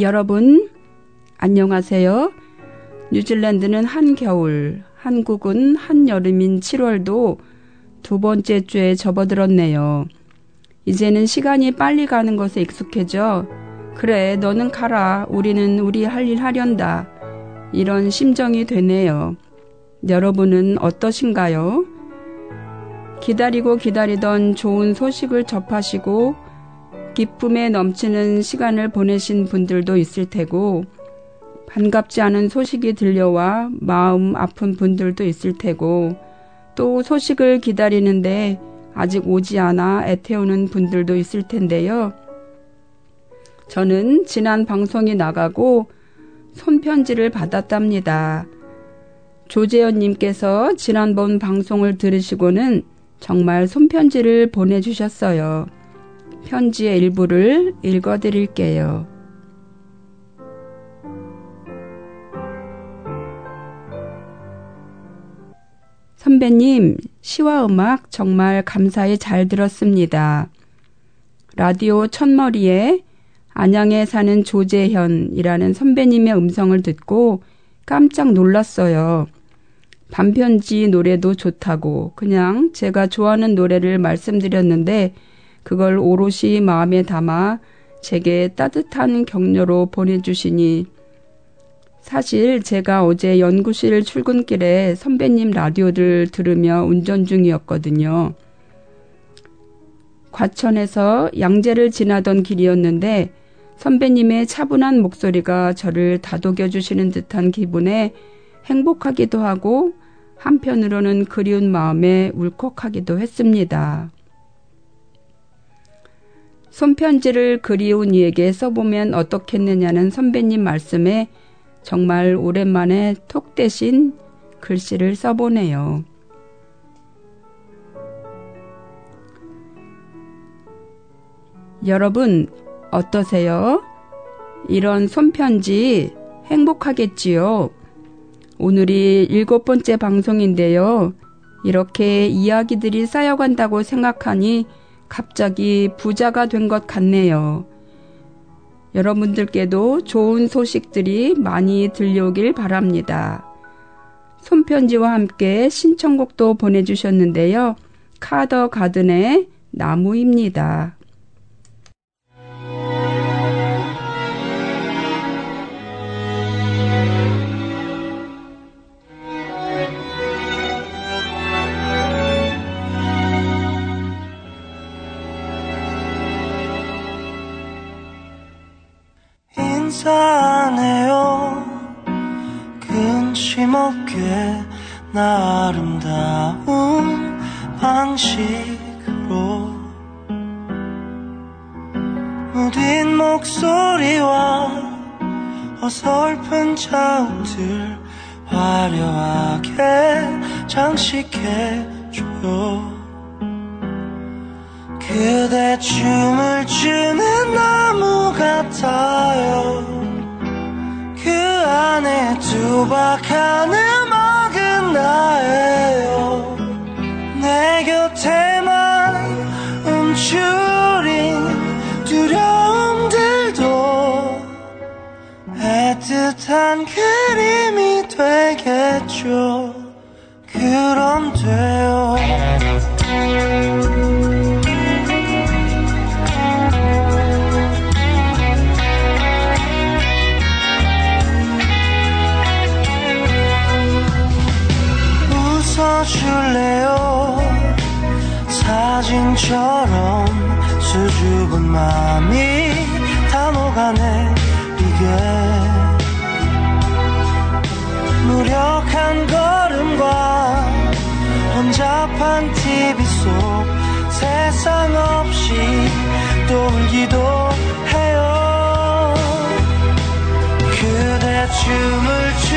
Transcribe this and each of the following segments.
여러분, 안녕하세요. 뉴질랜드는 한겨울, 한국은 한여름인 7월도 두 번째 주에 접어들었네요. 이제는 시간이 빨리 가는 것에 익숙해져. 그래, 너는 가라. 우리는 우리 할 일 하련다. 이런 심정이 되네요. 여러분은 어떠신가요? 기다리고 기다리던 좋은 소식을 접하시고 기쁨에 넘치는 시간을 보내신 분들도 있을 테고, 반갑지 않은 소식이 들려와 마음 아픈 분들도 있을 테고, 또 소식을 기다리는데 아직 오지 않아 애태우는 분들도 있을 텐데요. 저는 지난 방송이 나가고 손편지를 받았답니다. 조재현님께서 지난번 방송을 들으시고는 정말 손편지를 보내주셨어요. 편지의 일부를 읽어 드릴게요. 선배님, 시와 음악 정말 감사히 잘 들었습니다. 라디오 첫머리에 안양에 사는 조재현이라는 선배님의 음성을 듣고 깜짝 놀랐어요. 반편지 노래도 좋다고 그냥 제가 좋아하는 노래를 말씀드렸는데 그걸 오롯이 마음에 담아 제게 따뜻한 격려로 보내주시니 사실 제가 어제 연구실 출근길에 선배님 라디오를 들으며 운전 중이었거든요. 과천에서 양재를 지나던 길이었는데 선배님의 차분한 목소리가 저를 다독여 주시는 듯한 기분에 행복하기도 하고 한편으로는 그리운 마음에 울컥하기도 했습니다. 손편지를 그리운 이에게 써보면 어떻겠느냐는 선배님 말씀에 정말 오랜만에 톡 대신 글씨를 써보네요. 여러분, 어떠세요? 이런 손편지 행복하겠지요? 오늘이 일곱 번째 방송인데요. 이렇게 이야기들이 쌓여간다고 생각하니 갑자기 부자가 된 것 같네요. 여러분들께도 좋은 소식들이 많이 들려오길 바랍니다. 손편지와 함께 신청곡도 보내주셨는데요. 카더 가든의 나무입니다. 자욱들 화려하게 장식해줘요. 그대 춤을 추는 나무 같아요. 그 안에 두박하는 음악은 나예요. 내 곁에만 움츠린 두려움 애틋한 그림이 되겠죠. 그럼 돼요. 웃어줄래요? 사진처럼 수줍은 마음이 다 녹아내리게 무력한 걸음과 혼잡한 TV 속 세상 없이 또 울기도 해요. 그대 춤을 추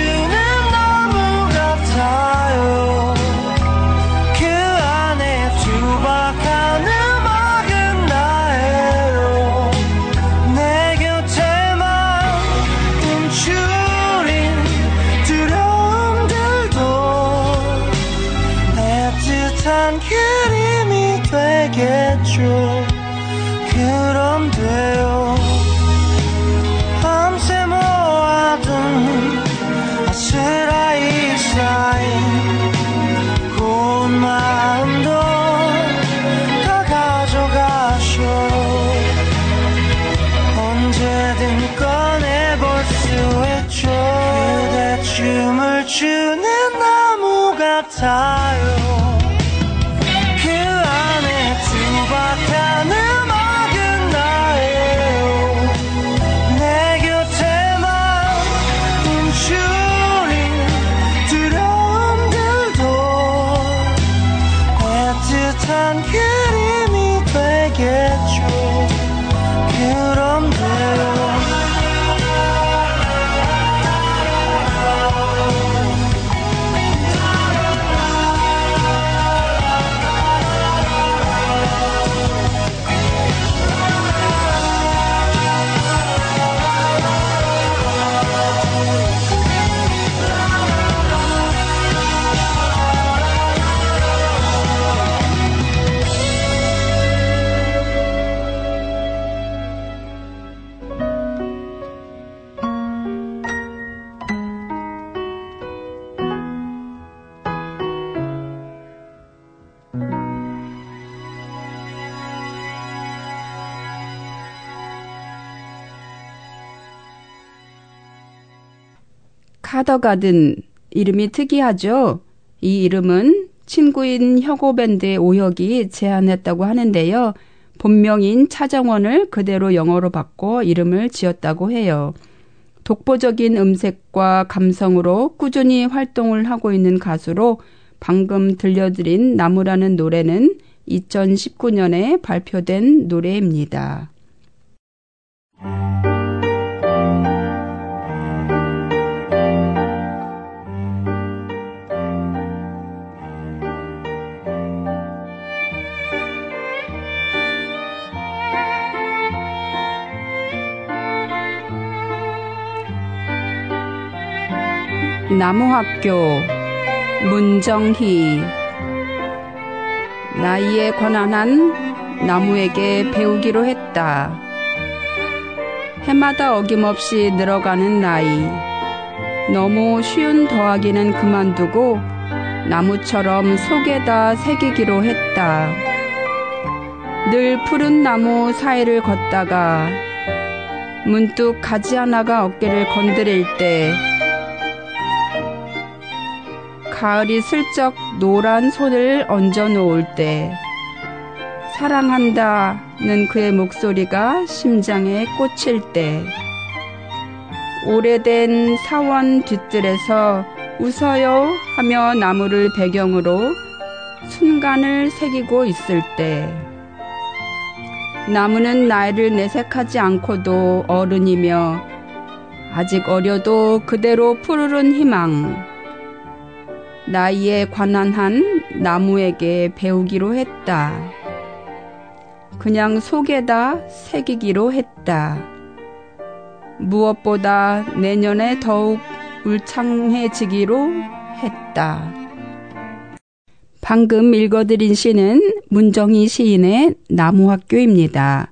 카더가든 이름이 특이하죠. 이 이름은 친구인 혁오밴드의 오혁이 제안했다고 하는데요. 본명인 차정원을 그대로 영어로 바꿔 이름을 지었다고 해요. 독보적인 음색과 감성으로 꾸준히 활동을 하고 있는 가수로 방금 들려드린 나무라는 노래는 2019년에 발표된 노래입니다. 나무학교 문정희 나이에 관한 한 나무에게 배우기로 했다. 해마다 어김없이 늘어가는 나이. 너무 쉬운 더하기는 그만두고 나무처럼 속에다 새기기로 했다. 늘 푸른 나무 사이를 걷다가 문득 가지 하나가 어깨를 건드릴 때 가을이 슬쩍 노란 손을 얹어 놓을 때 사랑한다는 그의 목소리가 심장에 꽂힐 때 오래된 사원 뒤뜰에서 웃어요 하며 나무를 배경으로 순간을 새기고 있을 때 나무는 나이를 내색하지 않고도 어른이며 아직 어려도 그대로 푸르른 희망 나이에 관한 한 나무에게 배우기로 했다. 그냥 속에다 새기기로 했다. 무엇보다 내년에 더욱 울창해지기로 했다. 방금 읽어드린 시는 문정희 시인의 나무학교입니다.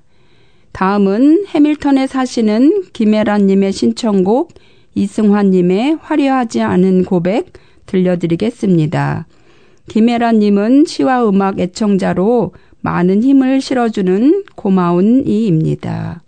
다음은 해밀턴에 사시는 김혜란님의 신청곡 이승환님의 화려하지 않은 고백 들려드리겠습니다. 김혜란님은 시와 음악 애청자로 많은 힘을 실어주는 고마운 이입니다.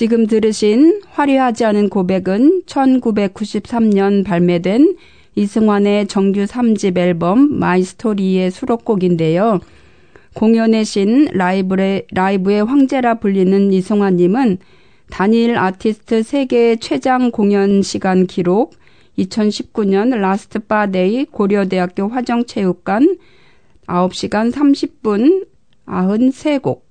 지금 들으신 화려하지 않은 고백은 1993년 발매된 이승환의 정규 3집 앨범 My Story의 수록곡인데요. 공연의 신 라이브의, 라이브의 황제라 불리는 이승환님은 단일 아티스트 세계 최장 공연 시간 기록 2019년 Last 빠데이 고려대학교 화정체육관 9시간 30분 93곡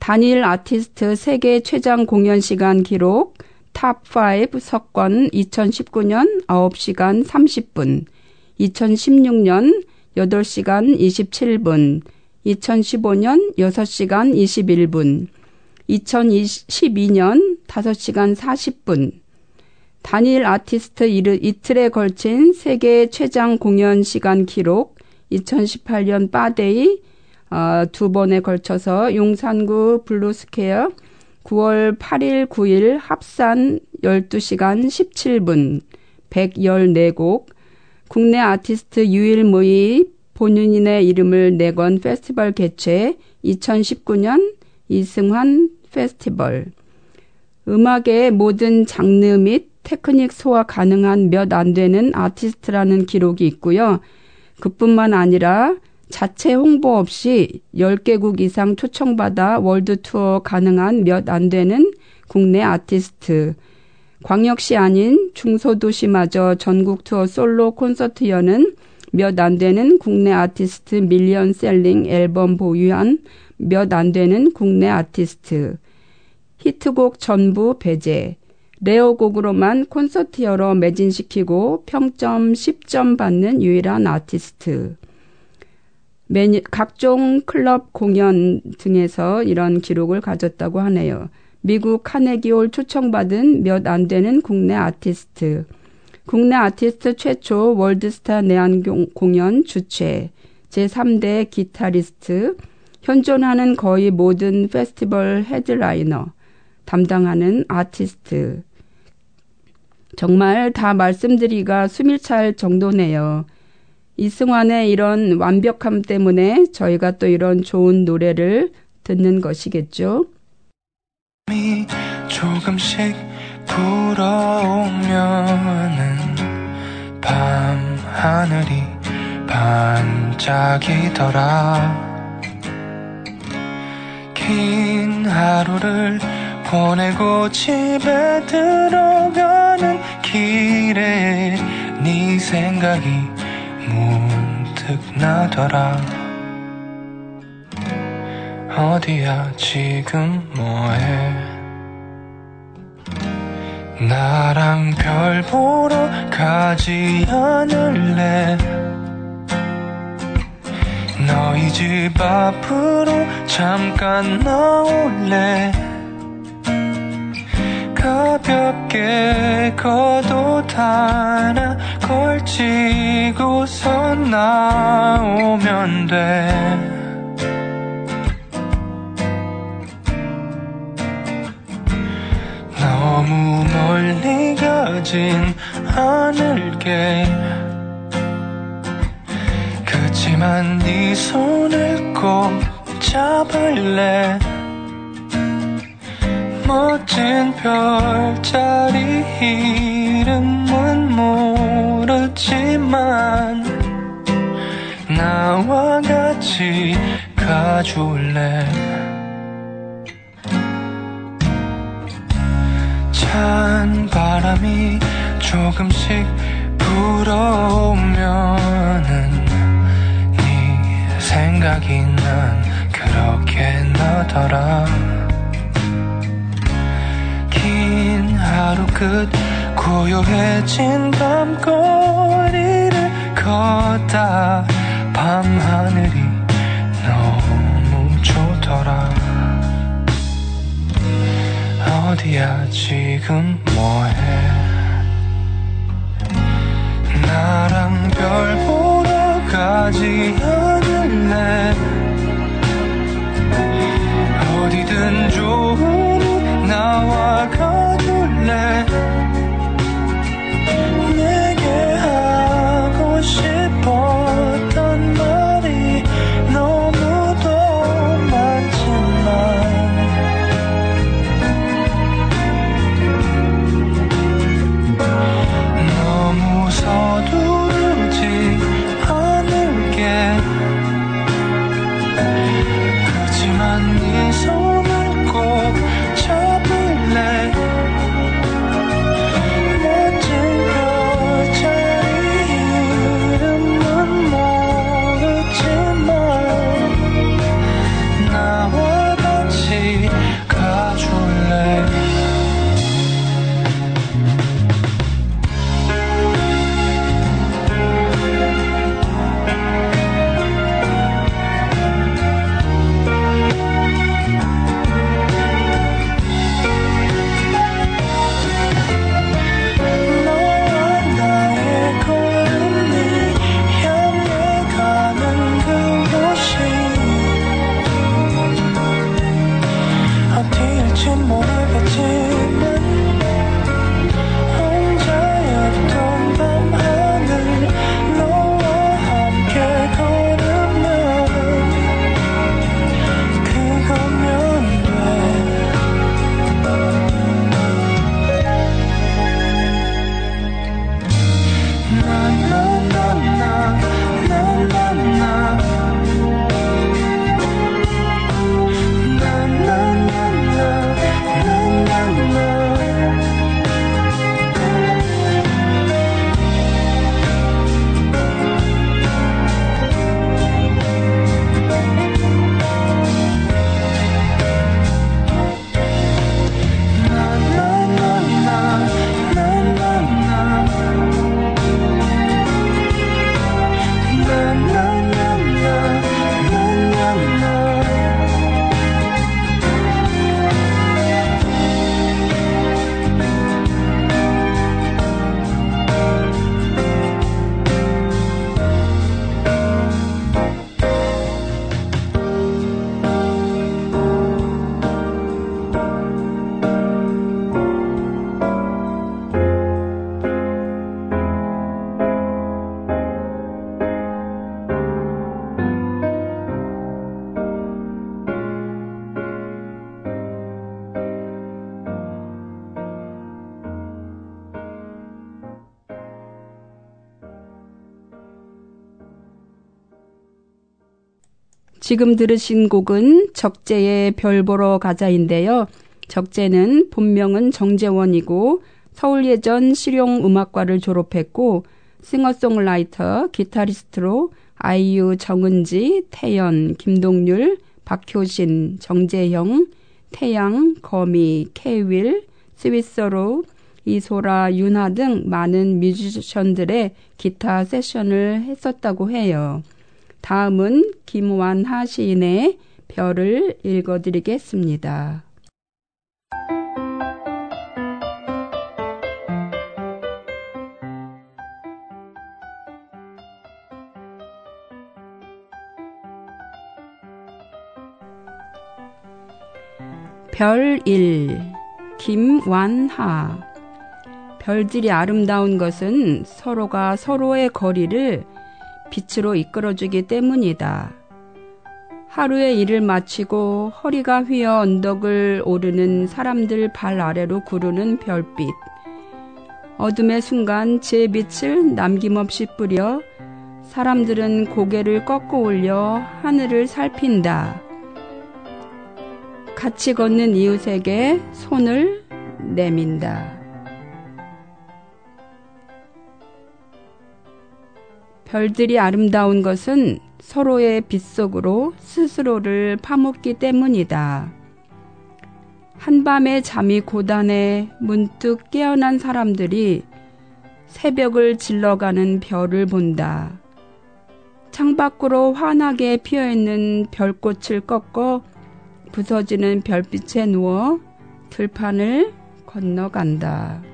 단일 아티스트 세계 최장 공연 시간 기록 top 5 석권 2019년 9시간 30분 2016년 8시간 27분 2015년 6시간 21분 2012년 5시간 40분. 단일 아티스트 이틀에 걸친 세계 최장 공연 시간 기록 2018년 빠데이 어, 두 번에 걸쳐서 용산구 블루스퀘어 9월 8일 9일 합산 12시간 17분 114곡 국내 아티스트 유일무이 본인의 이름을 내건 페스티벌 개최 2019년 이승환 페스티벌 음악의 모든 장르 및 테크닉 소화 가능한 몇 안 되는 아티스트라는 기록이 있고요. 그뿐만 아니라 자체 홍보 없이 10개국 이상 초청받아 월드 투어 가능한 몇 안 되는 국내 아티스트. 광역시 아닌 중소도시마저 전국 투어 솔로 콘서트 여는 몇 안 되는 국내 아티스트 million selling 앨범 보유한 몇 안 되는 국내 아티스트. 히트곡 전부 배제. rare곡으로만 콘서트 열어 매진시키고 평점 10점 받는 유일한 아티스트. 매니, 각종 클럽 공연 등에서 이런 기록을 가졌다고 하네요. 미국 카네기홀 초청받은 몇 안 되는 국내 아티스트. 국내 아티스트 최초 월드스타 내한 공연 주최. 제3대 기타리스트. 현존하는 거의 모든 페스티벌 헤드라이너. 담당하는 아티스트. 정말 다 말씀드리기가 숨이 찰 정도네요. 이승환의 이런 완벽함 때문에 저희가 또 이런 좋은 노래를 듣는 것이겠죠. 조금씩 불어오면은 밤 하늘이 반짝이더라 긴 하루를 보내고 집에 들어가는 길에 네 생각이 문득 나더라. 어디야 지금 뭐해? 나랑 별 보러 가지 않을래? 너희 집 앞으로 잠깐 나올래? 가볍게 겉옷 하나 걸치고서 나오면 돼. 너무 멀리 가진 않을게. 그치만 네 손을 꼭 잡을래? 멋진 별자리 이름은 모르지만 나와 같이 가줄래? 찬 바람이 조금씩 불어오면은 네 생각이 난 그렇게 나더라. 긴 하루 끝 고요해진 밤거리를 걷다 밤하늘이 너무 좋더라. 어디야 지금 뭐해? 나랑 별 보러 가지 않을래? 어디든 좋으니 나와 가줄래 지금 들으신 곡은 적재의 별 보러 가자인데요. 적재는 본명은 정재원이고 서울예전 실용음악과를 졸업했고 싱어송라이터, 기타리스트로 아이유, 정은지, 태연, 김동률, 박효신, 정재형, 태양, 거미, 케윌, 스위스로, 이소라, 윤하 등 많은 뮤지션들의 기타 세션을 했었다고 해요. 다음은 김완하 시인의 별을 읽어드리겠습니다. 별일 김완하 별들이 아름다운 것은 서로가 서로의 거리를 빛으로 이끌어주기 때문이다. 하루의 일을 마치고 허리가 휘어 언덕을 오르는 사람들 발 아래로 구르는 별빛. 어둠의 순간 제 빛을 남김없이 뿌려 사람들은 고개를 꺾어 올려 하늘을 살핀다. 같이 걷는 이웃에게 손을 내민다. 별들이 아름다운 것은 서로의 빛 속으로 스스로를 파묻기 때문이다. 한밤에 잠이 고단해 문득 깨어난 사람들이 새벽을 질러가는 별을 본다. 창밖으로 환하게 피어있는 별꽃을 꺾어 부서지는 별빛에 누워 들판을 건너간다.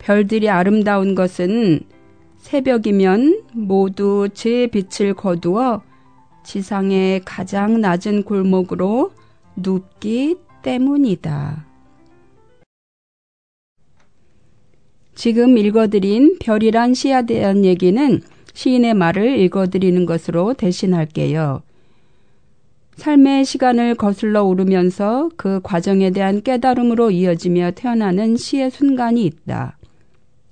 별들이 아름다운 것은 새벽이면 모두 제 빛을 거두어 지상의 가장 낮은 골목으로 눕기 때문이다. 지금 읽어드린 별이란 시에 대한 얘기는 시인의 말을 읽어드리는 것으로 대신할게요. 삶의 시간을 거슬러 오르면서 그 과정에 대한 깨달음으로 이어지며 태어나는 시의 순간이 있다.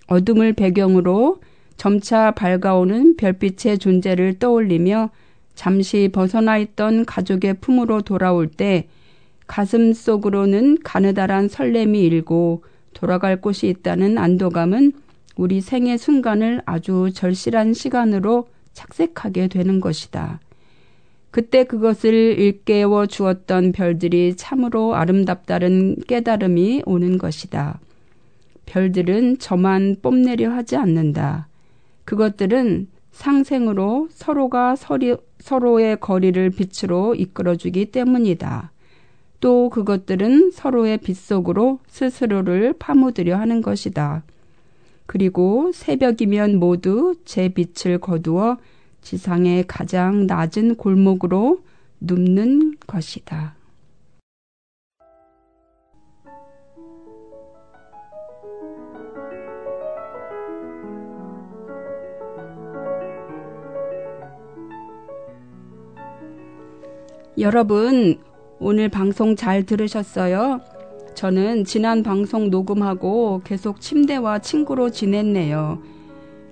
어둠을 배경으로 점차 밝아오는 별빛의 존재를 떠올리며 잠시 벗어나 있던 가족의 품으로 돌아올 때 가슴 속으로는 가느다란 설렘이 일고 돌아갈 곳이 있다는 안도감은 우리 생의 순간을 아주 절실한 시간으로 착색하게 되는 것이다. 그때 그것을 일깨워 주었던 별들이 참으로 아름답다는 깨달음이 오는 것이다. 별들은 저만 뽐내려 하지 않는다. 그것들은 상생으로 서로가 서리, 서로의 거리를 빛으로 이끌어주기 때문이다. 또 그것들은 서로의 빛 속으로 스스로를 파묻으려 하는 것이다. 그리고 새벽이면 모두 제 빛을 거두어 지상의 가장 낮은 골목으로 눕는 것이다. 여러분, 오늘 방송 잘 들으셨어요? 저는 지난 방송 녹음하고 계속 침대와 친구로 지냈네요.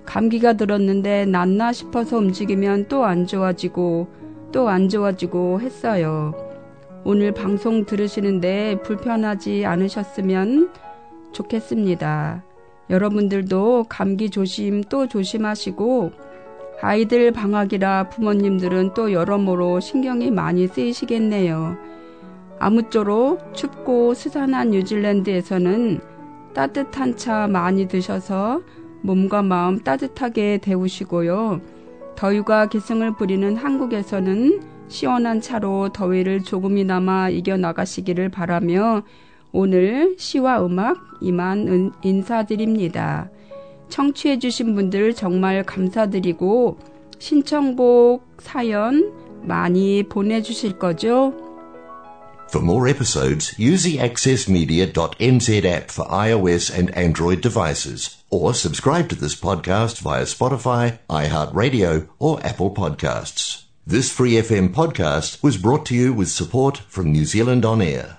감기가 들었는데 낫나 싶어서 움직이면 또 안 좋아지고 또 안 좋아지고 했어요. 오늘 방송 들으시는데 불편하지 않으셨으면 좋겠습니다. 여러분들도 감기 조심 또 조심하시고 아이들 방학이라 부모님들은 또 여러모로 신경이 많이 쓰이시겠네요. 아무쪼록 춥고 스산한 뉴질랜드에서는 따뜻한 차 많이 드셔서 몸과 마음 따뜻하게 데우시고요. 더위가 기승을 부리는 한국에서는 시원한 차로 더위를 조금이나마 이겨나가시기를 바라며 오늘 시와 음악 이만 인사드립니다. 청취해주신 분들 정말 감사드리고 신청곡 사연 많이 보내주실 거죠? For more episodes, use the accessmedia.nz app for iOS and Android devices, or subscribe to this podcast via Spotify, iHeartRadio, or Apple Podcasts. This free FM podcast was brought to you with support from New Zealand On Air.